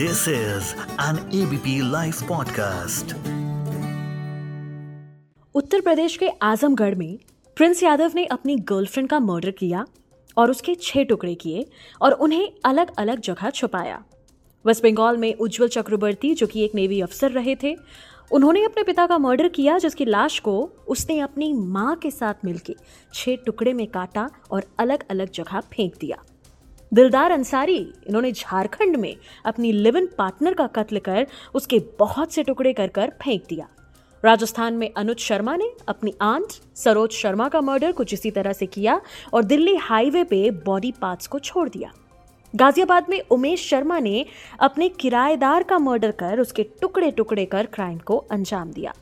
This is an ABP live podcast Uttar Pradesh के आजमगढ़ में Prince Yadav ने अपनी गर्लफ्रेंड का मर्डर किया और उसके छह टुकड़े किए और उन्हें अलग अलग जगह छुपाया। वेस्ट बंगाल में उज्जवल चक्रवर्ती, जो कि एक नेवी अफसर रहे थे, उन्होंने अपने पिता का मर्डर किया, जिसकी लाश को उसने अपनी माँ के साथ मिलकर छह टुकड़े में काटा और अलग अलग जगह फेंक दिया। दिलदार अंसारी, इन्होंने झारखंड में अपनी लिव इन पार्टनर का कत्ल कर उसके बहुत से टुकड़े कर कर फेंक दिया। राजस्थान में अनुज शर्मा ने अपनी आंट सरोज शर्मा का मर्डर कुछ इसी तरह से किया और दिल्ली हाईवे पे बॉडी पार्ट्स को छोड़ दिया। गाजियाबाद में उमेश शर्मा ने अपने किराएदार का मर्डर कर उसके टुकड़े टुकड़े कर क्राइम को अंजाम दिया।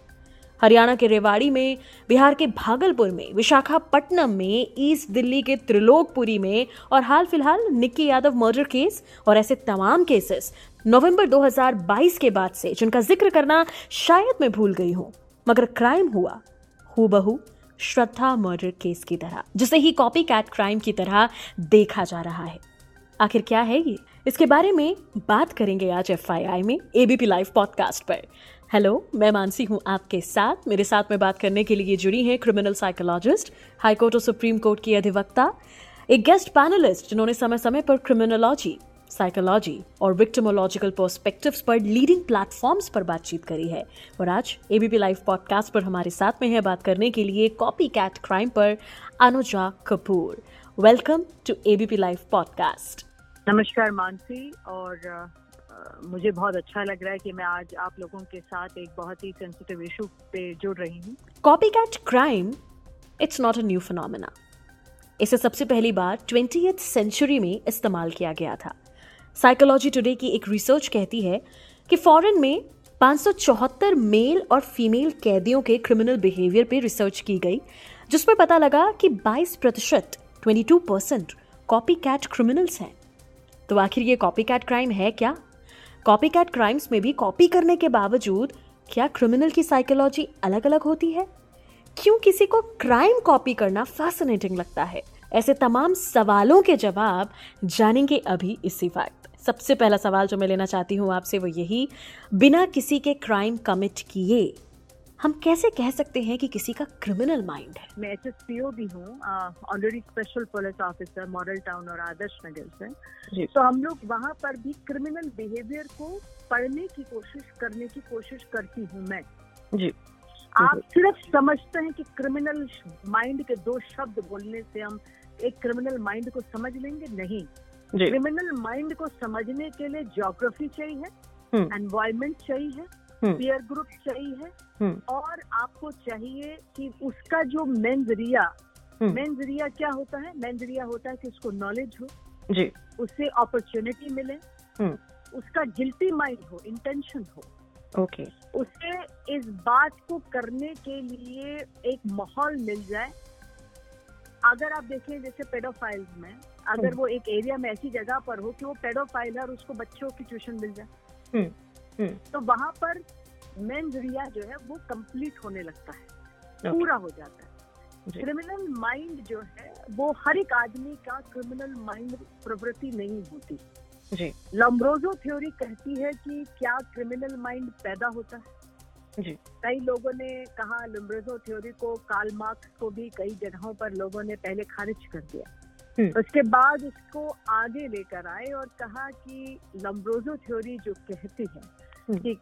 हरियाणा के रेवाड़ी में, बिहार के भागलपुर में, विशाखापट्टनम में, ईस्ट दिल्ली के त्रिलोकपुरी में और हाल फ़िलहाल निक्की यादव मर्डर केस और ऐसे तमाम केसेस नवंबर 2022 के बाद से, जिनका ज़िक्र करना शायद मैं भूल गई हूँ। मगर क्राइम हुआ हु श्रद्धा मर्डर केस की तरह, जिसे ही कॉपी कैट क्राइम की तरह देखा जा रहा है। आखिर क्या है ये? इसके बारे में बात करेंगे आज एफ़ में, एबीपी लाइव पॉडकास्ट पर। हेलो मैं मानसी हूँ आपके साथ। मेरे साथ में बात करने के लिए जुड़ी हैं क्रिमिनल साइकोलॉजिस्ट हाईकोर्ट और सुप्रीम कोर्ट की अधिवक्ता, एक गेस्ट पैनलिस्ट जिन्होंने समय समय पर क्रिमिनोलॉजी साइकोलॉजी और विक्टिमोलॉजिकल पर्सपेक्टिव्स पर लीडिंग प्लेटफॉर्म्स पर बातचीत करी है। और आज एबीपी लाइव पॉडकास्ट पर हमारे साथ में है बात करने के लिए कॉपी कैट क्राइम पर Anuja Kapoor. Welcome to ABP live podcast नमस्कार मानसी और मुझे बहुत अच्छा लग रहा है कि मैं आज आप लोगों के साथ एक बहुत ही सेंसिटिव इशू पे जुड़ रही हूँ। Copycat crime it's not a new phenomena इसे सबसे पहली बार ट्वेंटी सेंचुरी में इस्तेमाल किया गया था। साइकोलॉजी टुडे की एक रिसर्च कहती है कि फॉरेन में 574 मेल और फीमेल कैदियों के क्रिमिनल बिहेवियर पे रिसर्च की गई जिसमें पता लगा कि 22 प्रतिशत twenty two percent copy criminals हैं। तो आखिर ये कॉपी क्राइम है क्या? कॉपी कैट क्राइम्स में भी कॉपी करने के बावजूद, क्या क्रिमिनल की साइकोलॉजी अलग अलग होती है? क्यों किसी को क्राइम कॉपी करना फैसिनेटिंग लगता है? ऐसे तमाम सवालों के जवाब जानेंगे अभी इसी वक्त। सबसे पहला सवाल जो मैं लेना चाहती हूँ आपसे वो यही, बिना किसी के क्राइम कमिट किए हम कैसे कह सकते हैं कि किसी का क्रिमिनल माइंड है? मैं एच एस पी ओ भी हूँ already special police officer model town और आदर्श नगर से। तो हम लोग वहाँ पर भी क्रिमिनल बिहेवियर को पढ़ने की कोशिश करने की कोशिश करती हूँ मैं। जी। आप सिर्फ़ समझते हैं कि क्रिमिनल माइंड के दो शब्द बोलने से हम एक क्रिमिनल माइंड को समझ लेंगे? नहीं। क्रिमिनल माइंड को समझने के लिए ज्योग्राफी चाहिए एनवायरमेंट हम्म। चाहिए पीयर ग्रुप चाहिए हम्म। और आपको चाहिए कि उसका जो मेंजरिया मेंजरिया हम्म। क्या होता है मेंजरिया होता है कि उसको नॉलेज हो जी उससे अपॉर्चुनिटी मिले हम्म। उसका गिल्टी माइंड हो इंटेंशन हो ओके उसे इस बात को करने के लिए एक माहौल मिल जाए अगर आप देखें जैसे पेडोफाइल्स में अगर वो एक एरिया में ऐसी जगह पर हो कि वो पेडोफाइल है और उसको बच्चों की ट्यूशन मिल जाए हम्म। तो वहाँ पर मेन रिया जो है वो कंप्लीट होने लगता है। पूरा हो जाता है। क्रिमिनल माइंड जो है वो हर एक आदमी का क्रिमिनल माइंड प्रवृत्ति नहीं होती। जी। लम्ब्रोजो थ्योरी कहती है कि क्या क्रिमिनल माइंड पैदा होता है? जी। कई लोगों ने कहा लम्ब्रोजो थ्योरी को काल मार्क्स को भी कई जगहों पर लोगों ने पहले खारिज कर दिया। हम्म। उसके बाद उसको आगे लेकर आए और कहा कि लम्ब्रोजो थ्योरी जो कहती है कि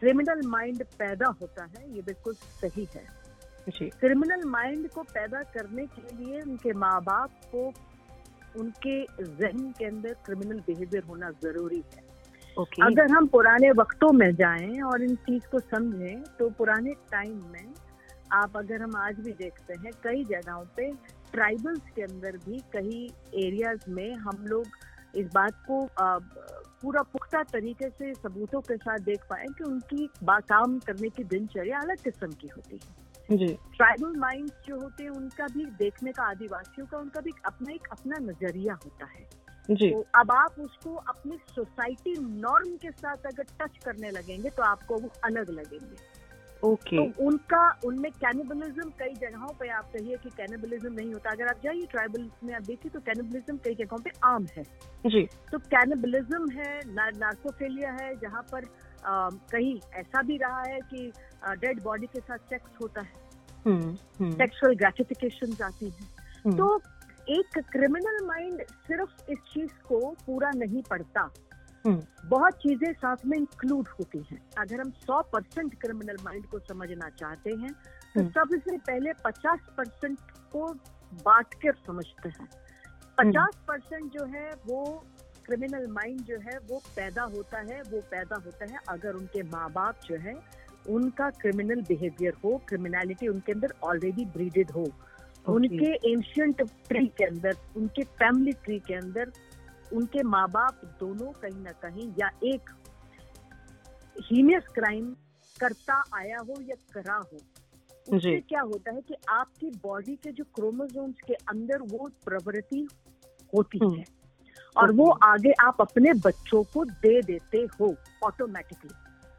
क्रिमिनल माइंड पैदा होता है ये बिल्कुल सही है। क्रिमिनल माइंड को पैदा करने के लिए उनके माँ बाप को उनके जहन के अंदर क्रिमिनल बिहेवियर होना ज़रूरी है। Okay. अगर हम पुराने वक्तों में जाएँ और इन चीज़ को समझें तो पुराने टाइम में आप अगर हम आज भी देखते हैं कई जगहों पे ट्राइबल्स के अंदर भी कई एरियाज़ में हम लोग इस बात को पूरा पुख्ता तरीके से सबूतों के साथ देख पाए कि उनकी काम करने की दिनचर्या अलग किस्म की होती है। जी। ट्राइबल माइंड जो होते हैं उनका भी देखने का आदिवासियों का उनका भी अपना एक अपना नज़रिया होता है। जी। तो अब आप उसको अपनी सोसाइटी नॉर्म के साथ अगर टच करने लगेंगे तो आपको वो अलग लगेंगे। ओके तो उनका उनमें कैनिबलिज्म कई जगहों पे आप कहिए कि कैनिबलिज्म नहीं होता। अगर आप जाइए ट्राइबल में आप देखिए तो कैनिबलिज्म कई जगहों पे आम है। जी। तो कैनिबलिज्म है नार्कोफेलिया है जहाँ पर आ, कहीं ऐसा भी रहा है कि डेड बॉडी के साथ सेक्स होता है। सेक्सुअल ग्रेटिफिकेशन आती है। हम्म, तो एक क्रिमिनल माइंड सिर्फ़ इस चीज़ को पूरा नहीं पढ़ता। बहुत चीज़ें साथ में इंक्लूड होती हैं। अगर हम 100 परसेंट क्रिमिनल माइंड को समझना चाहते हैं तो हम्म। सबसे पहले 50 परसेंट को बांट कर समझते हैं। 50 परसेंट जो है वो क्रिमिनल माइंड जो है वो पैदा होता है वो पैदा होता है अगर उनके माँ बाप जो है उनका क्रिमिनल बिहेवियर हो क्रिमिनलिटी उनके अंदर ऑलरेडी ब्रीडेड हो। उनके एंशियंट ट्री के अंदर उनके फैमिली ट्री के अंदर उनके माँ बाप दोनों कहीं ना कहीं या एक हीनियस क्राइम करता आया हो या करा हो उससे क्या होता है कि आपकी बॉडी के जो क्रोमोसोम्स के अंदर वो प्रवृत्ति होती हम्म। है और वो आगे आप अपने बच्चों को दे देते हो ऑटोमेटिकली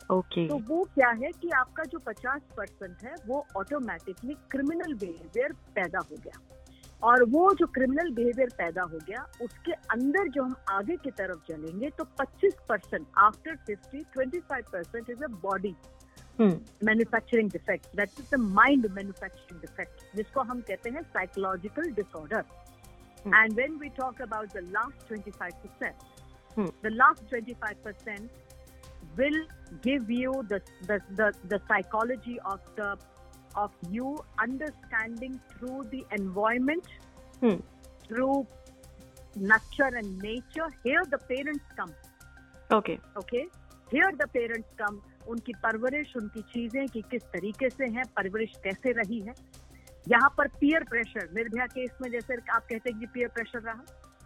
ओके। तो वो क्या है कि आपका जो 50 परसेंट है वो ऑटोमेटिकली क्रिमिनल बिहेवियर पैदा हो गया। और वो जो क्रिमिनल बिहेवियर पैदा हो गया उसके अंदर जो हम आगे की तरफ़ चलेंगे तो 25 percent after 50 25 percent is a body manufacturing defect that is the mind manufacturing defect जिसको हम कहते हैं psychological disorder. And when we talk about the last 25 percent the last 25 percent will give you the, the the the psychology of the of you understanding through the environment Hmm. through nurture and nature here the parents come. Okay okay? Here the parents come. उनकी परवरिश उनकी चीज़ें कि किस तरीके से है परवरिश कैसे रही है? यहाँ पर पियर प्रेशर निर्भया केस में जैसे आप कहते हैं कि पियर प्रेशर रहा।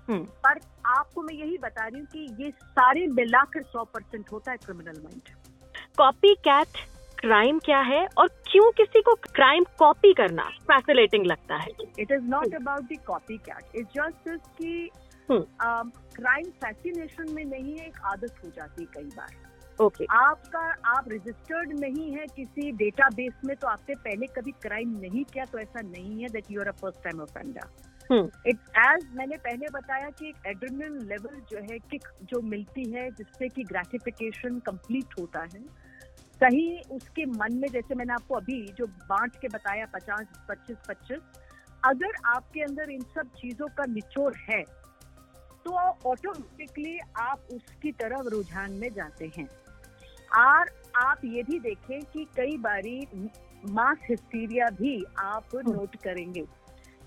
हम्म पर आपको मैं यही बता रही हूँ कि ये सारे मिलाकर सौ परसेंट होता है criminal mind copy cat crime क्या है और क्यों किसी को क्राइम कॉपी करना फैसिनेटिंग लगता है? It is not about the copycat it just की. क्राइम फैसिनेशन में नहीं है एक आदत हो जाती है कई बार। Okay okay. आपका आप रजिस्टर्ड नहीं है किसी डेटाबेस में तो आपने पहले कभी क्राइम नहीं किया तो ऐसा नहीं है that you are a first time offender it's as मैंने पहले बताया कि एक एड्रेनल लेवल जो है किक जो मिलती है जिससे कि ग्रेटिफिकेशन कंप्लीट होता है कहीं उसके मन में जैसे मैंने आपको अभी जो बांट के बताया पचास पच्चीस पच्चीस अगर आपके अंदर इन सब चीज़ों का निचोड़ है तो ऑटोमेटिकली आप उसकी तरफ़ रुझान में जाते हैं। और आप ये भी देखें कि कई बारी मास हिस्टीरिया भी आप नोट करेंगे।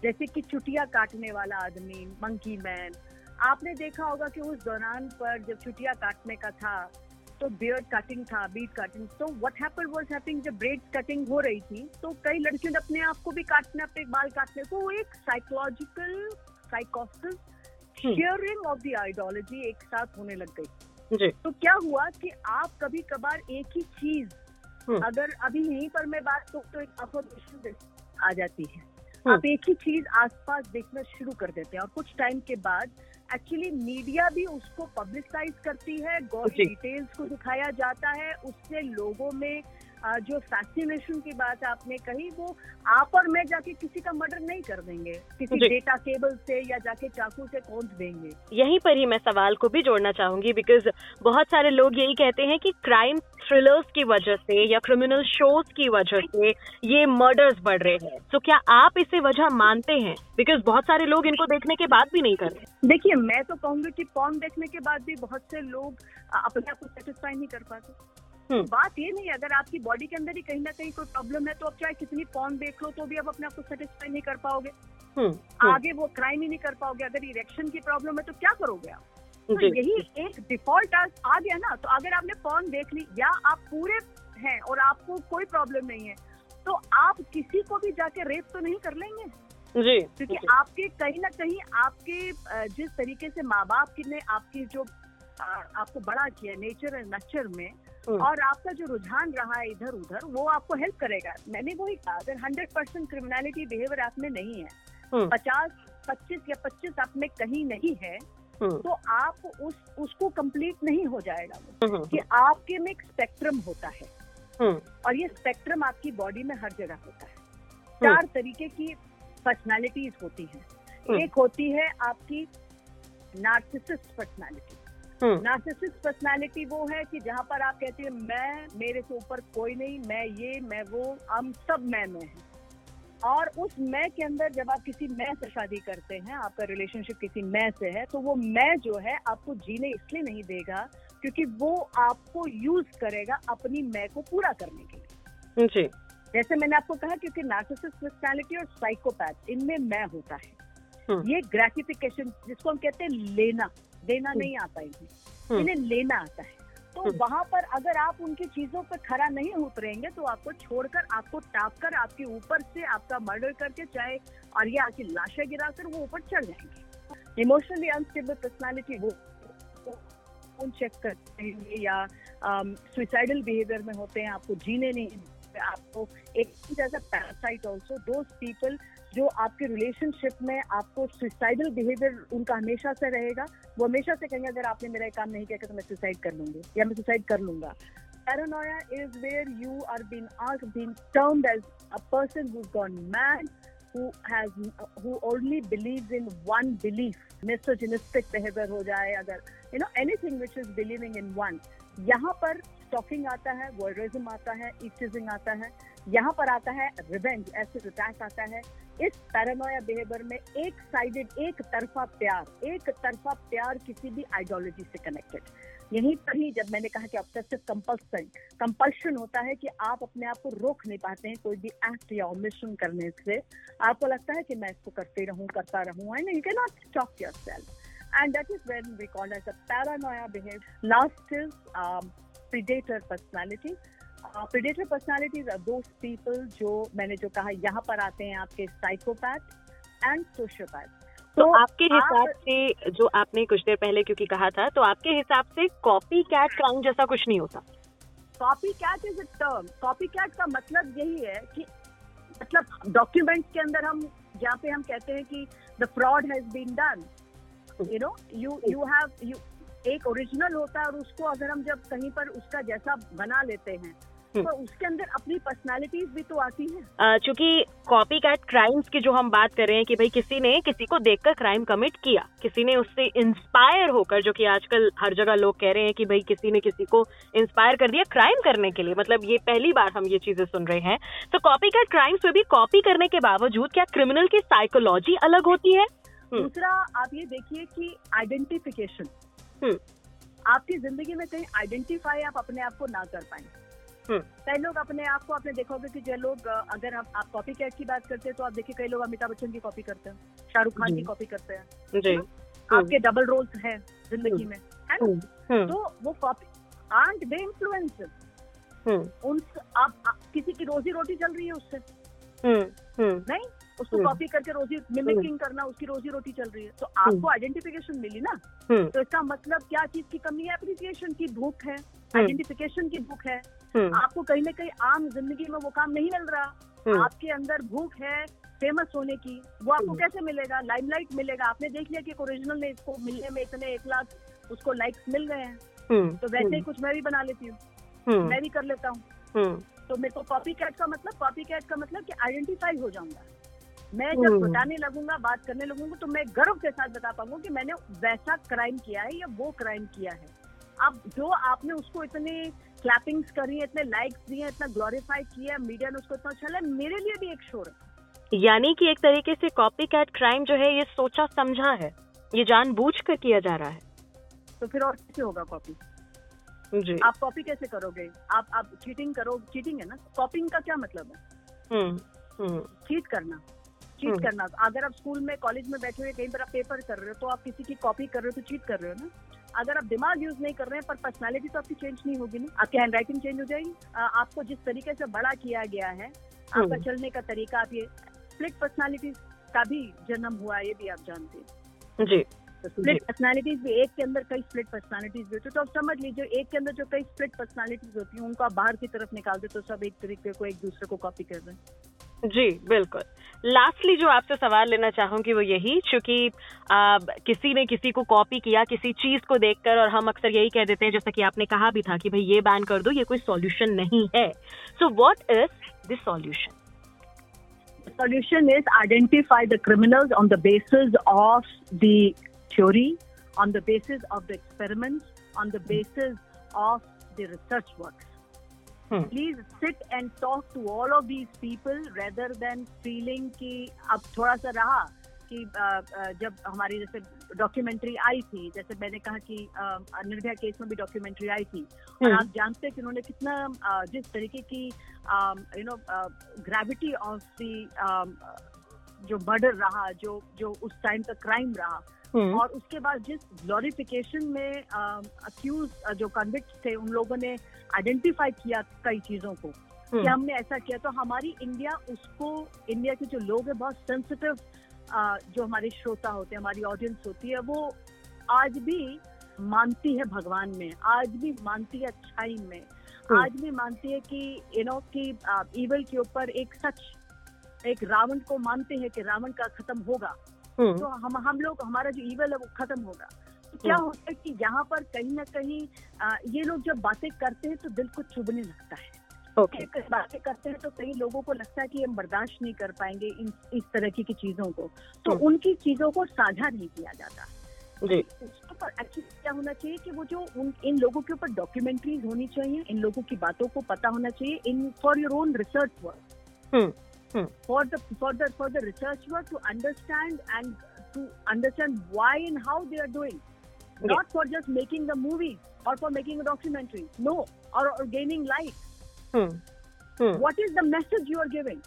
जैसे कि चुटिया काटने वाला आदमी मंकी मैन आपने देखा होगा कि उस दौरान पर जब चुटिया काटने का था तो बियर्ड कटिंग था बीट कटिंग तो व्हाट हैपेंड वाज हैपनिंग जब ब्रेड कटिंग हो रही थी तो कई लड़कियों ने अपने आप को भी काटने अपने बाल काटने को एक साइकोलॉजिकल साइकोसिस शेयरिंग ऑफ़ द आइडियोलॉजी एक साथ होने लग गई। तो क्या हुआ कि आप कभी कभार एक ही चीज़ हम्म। अगर अभी यहीं पर मैं बात करूँ तो एक अफर्मेशन आ जाती है। हम्म। आप एक ही चीज़ आसपास देखना शुरू कर देते हैं और कुछ टाइम के बाद एक्चुअली मीडिया भी उसको पब्लिसाइज करती है गौर डिटेल्स को दिखाया जाता है उससे लोगों में जो फैसिनेशन की बात आपने कही वो आप और मैं जाके किसी का मर्डर नहीं कर देंगे। किसी डेटा केबल से या जाके चाकू से कौन देंगे? यहीं पर ही मैं सवाल को भी जोड़ना चाहूँगी बिकॉज़ बहुत सारे लोग यही कहते हैं कि क्राइम थ्रिलर्स की वजह से या क्रिमिनल शोज़ की वजह से ये मर्डर्स बढ़ रहे हैं। तो क्या आप इसे वजह मानते हैं? बिकॉज़ बहुत सारे लोग इनको देखने के बाद भी नहीं कर रहे। देखिए मैं तो कहूँगी कि पॉन देखने के बाद भी बहुत से लोग अपने आप को सेटिस्फाई नहीं कर पाते। बात ये नहीं अगर आपकी बॉडी के अंदर ही कहीं ना कहीं कोई प्रॉब्लम है तो आप चाहे कितनी पॉन देख लो तो भी आप अपने आप को सेटिस्फाई नहीं कर पाओगे। हम्म, हम्म, आगे वो क्राइम ही नहीं कर पाओगे अगर इरेक्शन की प्रॉब्लम है तो क्या करोगे आप? तो यही एक डिफ़ॉल्ट आ गया ना तो अगर आपने पॉन देख ली या आप पूरे हैं और आपको कोई प्रॉब्लम नहीं है तो आप किसी को भी जाके रेप तो नहीं कर लेंगे? जी क्योंकि जी, आपके कहीं ना कहीं आपके जिस तरीके से माँ बाप ने आपकी जो आपको बड़ा किया नेचर एंड नचर में हम्म, और आपका जो रुझान रहा है इधर उधर वो आपको हेल्प करेगा। मैंने वही कहा अगर हंड्रेड परसेंट क्रिमिनलिटी बिहेवियर आप में नहीं है हम्म, पचास पच्चीस या पच्चीस आप में कहीं नहीं है हम्म, तो आप उस उसको कंप्लीट नहीं हो जाएगा वो कि आपके में एक स्पेक्ट्रम होता है। और ये स्पेक्ट्रम आपकी बॉडी में हर जगह होता है। चार तरीके की पर्सनालिटीज होती हैं। एक होती है आपकी नार्सिसिस्ट पर्सनालिटी नार्सिसिस्ट पर्सनालिटी वो है कि जहाँ पर आप कहते हैं मैं मेरे से ऊपर कोई नहीं मैं ये मैं वो हम सब मैं मैं हैं। और उस मैं के अंदर जब आप किसी मैं से शादी करते हैं आपका रिलेशनशिप किसी मैं से है तो वो मैं जो है आपको जीने इसलिए नहीं देगा क्योंकि वो आपको यूज़ करेगा अपनी मैं को पूरा करने के लिए। जी। जैसे मैंने आपको कहा क्योंकि नार्सिसिस्ट पर्सनैलिटी और साइकोपैथ इनमें मैं होता है। हम्म। ये ग्रेटिफिकेशन जिसको हम कहते हैं लेना। देना नहीं आता इन्हें हम्म। इन्हें लेना आता है तो हम्म। वहाँ पर अगर आप उनकी चीज़ों पर खरा नहीं उतरेंगे तो आपको छोड़कर आपको टाप कर आपके ऊपर से आपका मर्डर करके चाहे और ये आपकी लाशें गिराकर वो ऊपर चढ़ जाएँगे इमोशनली अनस्टेबल पर्सनालिटी वो फ़ोन चेक करते हैं या सुइसाइडल बिहेवियर में होते हैं आपको जीने नहीं आपको एक जैसा पैरासाइट ऑल्सो दोज पीपल जो आपके रिलेशनशिप में आपको सुइसाइडल बिहेवियर उनका हमेशा से रहेगा वो हमेशा से कहेंगे अगर आपने मेरा काम नहीं किया तो मैं सुसाइड कर लूँगी या मैं सुसाइड कर लूँगा Paranoia is where you are being asked, being termed as a person who's gone mad, who has, who only believes in one belief. Misogynistic behavior हो जाए अगर, you know, anything which is believing in one. यहाँ पर stocking आता है voyeurism आता है ईस्टिज्म आता है यहाँ पर आता है रिवेंज एसिड अटैक आता है इस पैरानोया बिहेवियर में एक साइडेड एक तरफा प्यार एक तरफा प्यार किसी भी आइडियोलॉजी से कनेक्टेड यहीं पर ही जब मैंने कहा कि ऑब्सेसिव कंपल्सन कंपल्शन होता है कि आप अपने आप को रोक नहीं पाते हैं कोई भी एक्ट या ओमिशन करने से आपको लगता है कि मैं इसको करते रहूँ करता रहूँ and you can not stop yourself and that is when we call as a paranoia behavior. Last is um, predator predator personalities are those people जो मैंने जो कहा यहाँ पर आते हैं आपके साइकोपैथ एंड सोशियोपैथ तो आपके हिसाब से जो आपने कुछ देर पहले क्योंकि कहा था तो आपके हिसाब से कॉपी कैट क्राइम जैसा कुछ नहीं होता? Copycat is a term copycat का मतलब यही है कि मतलब डॉक्यूमेंट्स के अंदर हम जहाँ पे हम कहते हैं कि the fraud has been done you know you you have you एक ओरिजिनल होता है और उसको अगर हम जब कहीं पर उसका जैसा बना लेते हैं हम्म। तो उसके अंदर अपनी पर्सनालिटीज भी तो आती है चूँकि कॉपी कैट क्राइम्स की जो हम बात कर रहे हैं कि भाई किसी ने किसी को देखकर क्राइम कमिट किया किसी ने उससे इंस्पायर होकर जो कि आजकल हर जगह लोग कह रहे हैं कि भाई किसी ने किसी को इंस्पायर कर दिया क्राइम करने के लिए मतलब ये पहली बार हम ये चीज़ें सुन रहे हैं तो कॉपी कैट क्राइम्स में भी कॉपी करने के बावजूद क्या क्रिमिनल की साइकोलॉजी अलग होती है हम्म। दूसरा आप ये देखिए कि आइडेंटिफिकेशन हम्म। आपकी ज़िंदगी में कहीं आइडेंटिफाई आप अपने आप को ना कर पाए। कई लोग अपने आप को आपने देखोगे कि जो लोग अगर आप, आप कॉपी कैट की बात करते हैं तो आप देखिए कई लोग अमिताभ बच्चन की कॉपी करते हैं शाहरुख खान की कॉपी करते हैं जी। आपके डबल रोल्स हैं ज़िंदगी में है ना? हम्म, तो वो copy and they influence hmm, उन आप, आप किसी की रोजी रोटी चल रही है उससे? हम्म, हम्म, नहीं? उसको हम्म। कॉपी करके रोजी मिमिकिंग करना उसकी रोजी रोटी चल रही है। तो आपको आइडेंटिफिकेशन मिली ना? हम्म, तो इसका मतलब क्या चीज़ की कमी है? अप्रिसिएशन की भूख है। आइडेंटिफिकेशन की भूख है। हम्म, आपको कहीं ना कहीं आम ज़िंदगी में वो काम नहीं मिल रहा। हम्म, आपके अंदर भूख है फ़ेमस होने की वो आपको हम्म। कैसे मिलेगा? लाइमलाइट मिलेगा। आपने देख लिया कि एक ओरिजिनल ने इसको मिलने में इतने एक लाख उसको लाइक्स मिल गए हैं। हम्म, तो वैसे ही कुछ मैं भी बना लेती हूँ। हम्म, मैं भी कर लेता हूँ। हम्म, तो मेरे को कॉपी कैट का मतलब कॉपी कैट का मतलब कि आइडेंटिफाई हो जाऊँगा। मैं हम्म। जब बताने लगूँगा बात करने लगूँगा तो मैं गर्व के साथ बता पाऊँगा कि मैंने वैसा क्राइम किया है या वो क्राइम किया है। अब जो आपने उसको इतने क्लैपिंग्स करी है इतने लाइक्स दिए इतना ग्लोरीफाई किया मीडिया ने उसको इतना अच्छा लगा मेरे लिए भी एक शोर है यानी कि एक तरीके से कॉपी कैट क्राइम जो है ये सोचा समझा है ये जानबूझ कर किया जा रहा है। तो फिर और कैसे होगा कॉपी जी। आप कॉपी कैसे करोगे? आप आप चीटिंग करो चीटिंग है ना? कॉपिंग का क्या मतलब है? हम्म, हम्म, चीट करना। Cheat hmm. करना। अगर आप स्कूल में कॉलेज में बैठे हुए कहीं पर आप पेपर कर रहे हो तो आप किसी की कॉपी कर रहे हो तो चीट कर रहे हो ना? अगर आप दिमाग यूज़ नहीं कर रहे हैं पर पर्सनैलिटी तो आपकी चेंज नहीं होगी ना। आपकी हैंड राइटिंग चेंज हो जाएगी। आपको जिस तरीके से बड़ा किया गया है आपका हम्म। चलने का तरीका आप ये स्प्लिट पर्सनैलिटीज का भी जन्म हुआ है ये भी आप जानते हैं। जी। तो स्प्लिट पर्सनालिटीज भी एक के अंदर कई स्प्लिट पर्सनालिटीज भी होती है। तो आप समझ लीजिए एक के अंदर जो कई स्प्लिट पर्सनालिटीज होती है उनको आप बाहर की तरफ़ निकाल दे तो सब एक तरीके को एक दूसरे को कॉपी कर रहे हैं। जी, बिल्कुल। लास्टली जो आपसे सवाल लेना चाहूँगी वो यही, चूँकि किसी ने किसी को कॉपी किया किसी चीज़ को देखकर और हम अक्सर यही कह देते हैं, जैसा कि आपने कहा भी था कि भाई ये बैन कर दो, ये कोई सॉल्यूशन नहीं है। So what is this solution solution is identify the criminal on the basis of the theory on the basis of the experiment on the basis of the research work Hmm. Please sit and talk to all of these people rather than feeling कि अब थोड़ा सा रहा कि जब हमारी जैसे documentary आई थी जैसे मैंने कहा कि निर्भया केस में भी डॉक्यूमेंट्री आई थी और hmm. आप जानते हैं कि उन्होंने कितना जिस तरीके की you know gravity of the जो मर्डर रहा जो जो उस टाइम का क्राइम रहा हम्म। और उसके बाद जिस ग्लोरिफिकेशन में अक्यूज जो कन्विक्ट थे उन लोगों ने आइडेंटिफाई किया कई चीज़ों को कि हम्म। हमने ऐसा किया तो हमारी इंडिया उसको इंडिया के जो लोग हैं बहुत सेंसिटिव जो हमारे श्रोता होते हैं हमारी ऑडियंस होती है वो आज भी मानती है भगवान में आज भी मानती है अच्छाई में हम्म। आज भी मानती है कि यू नो कि इवल के ऊपर एक सच एक रावण को मानते हैं कि रावण का खत्म होगा हम्म। तो हम हम लोग हमारा जो ईवल है वो खत्म होगा क्या हम्म। होता है कि यहाँ पर कहीं ना कहीं ये लोग जब बातें करते हैं तो दिल को चुभने लगता है okay. बातें करते हैं तो कई लोगों को लगता है कि हम बर्दाश्त नहीं कर पाएँगे इन इस तरह की, की चीज़ों को तो हम्म। उनकी चीज़ों को साझा नहीं किया जाता ऊपर एक्चुअली क्या होना चाहिए कि वो जो उन इन लोगों के ऊपर डॉक्यूमेंट्रीज होनी चाहिए इन लोगों की बातों को पता होना चाहिए in for your own research work for the the for the for the research work to understand and to understand why and how they are doing okay. not for just making the movie or for making a documentary no or, or gaining likes hmm. Hmm. what is the message you are giving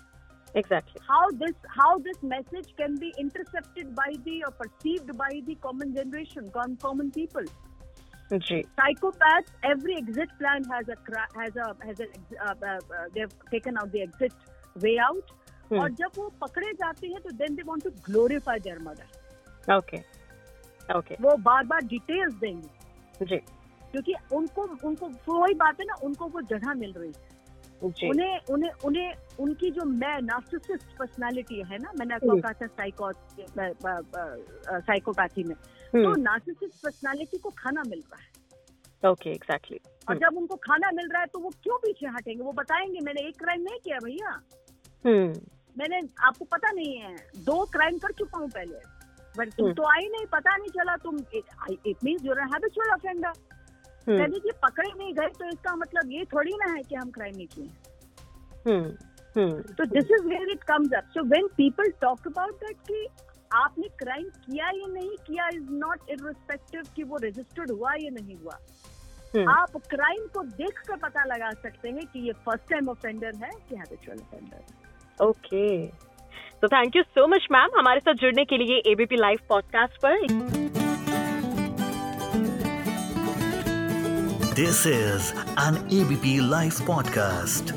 exactly how this how this message can be intercepted by the or perceived by the common generation common people Gee. psychopaths every exit plan has a has a has a uh, uh, uh, they've taken out the exit way out hmm. और जब वो पकड़े जाते हैं तो then they want to glorify their mother okay okay वो बार बार details देंगे। जी। क्योंकि उनको उनको वही बात है ना उनको वो जगह मिल रही है। उन्हें उन्हें उन्हें उनकी जो मैं नार्सिसिस्ट पर्सनालिटी है ना मैंने आपको कहा था साइको साइकोपैथी में तो नार्सिसिस्ट पर्सनालिटी को खाना मिल रहा है। ओके एग्जैक्टली और जब उनको खाना मिल रहा है तो वो क्यों पीछे हटेंगे? वो बताएँगे मैंने एक क्राइम नहीं किया भैया। हम्म। मैंने आपको पता नहीं है दो क्राइम कर चुका हूँ पहले। बट तुम हम्म। तो आई नहीं पता नहीं चला तुम। It mean your habitual offender यदि जी पकड़े नहीं गए तो इसका मतलब ये थोड़ी ना है कि हम क्राइम नहीं किए। हम्म। तो this is where it comes up so when people talk about that कि आपने क्राइम किया या नहीं किया इज़ नॉट इरिस्पेक्टिव कि वो रजिस्टर्ड हुआ या नहीं हुआ। आप क्राइम को देख कर पता लगा सकते हैं कि ये फ़र्स्ट टाइम ऑफेंडर है कि हैबिचुअल ऑफेंडर ओके तो thank you so much ma'am हमारे साथ जुड़ने के लिए एबीपी लाइव पॉडकास्ट पर। This is an ABP live podcast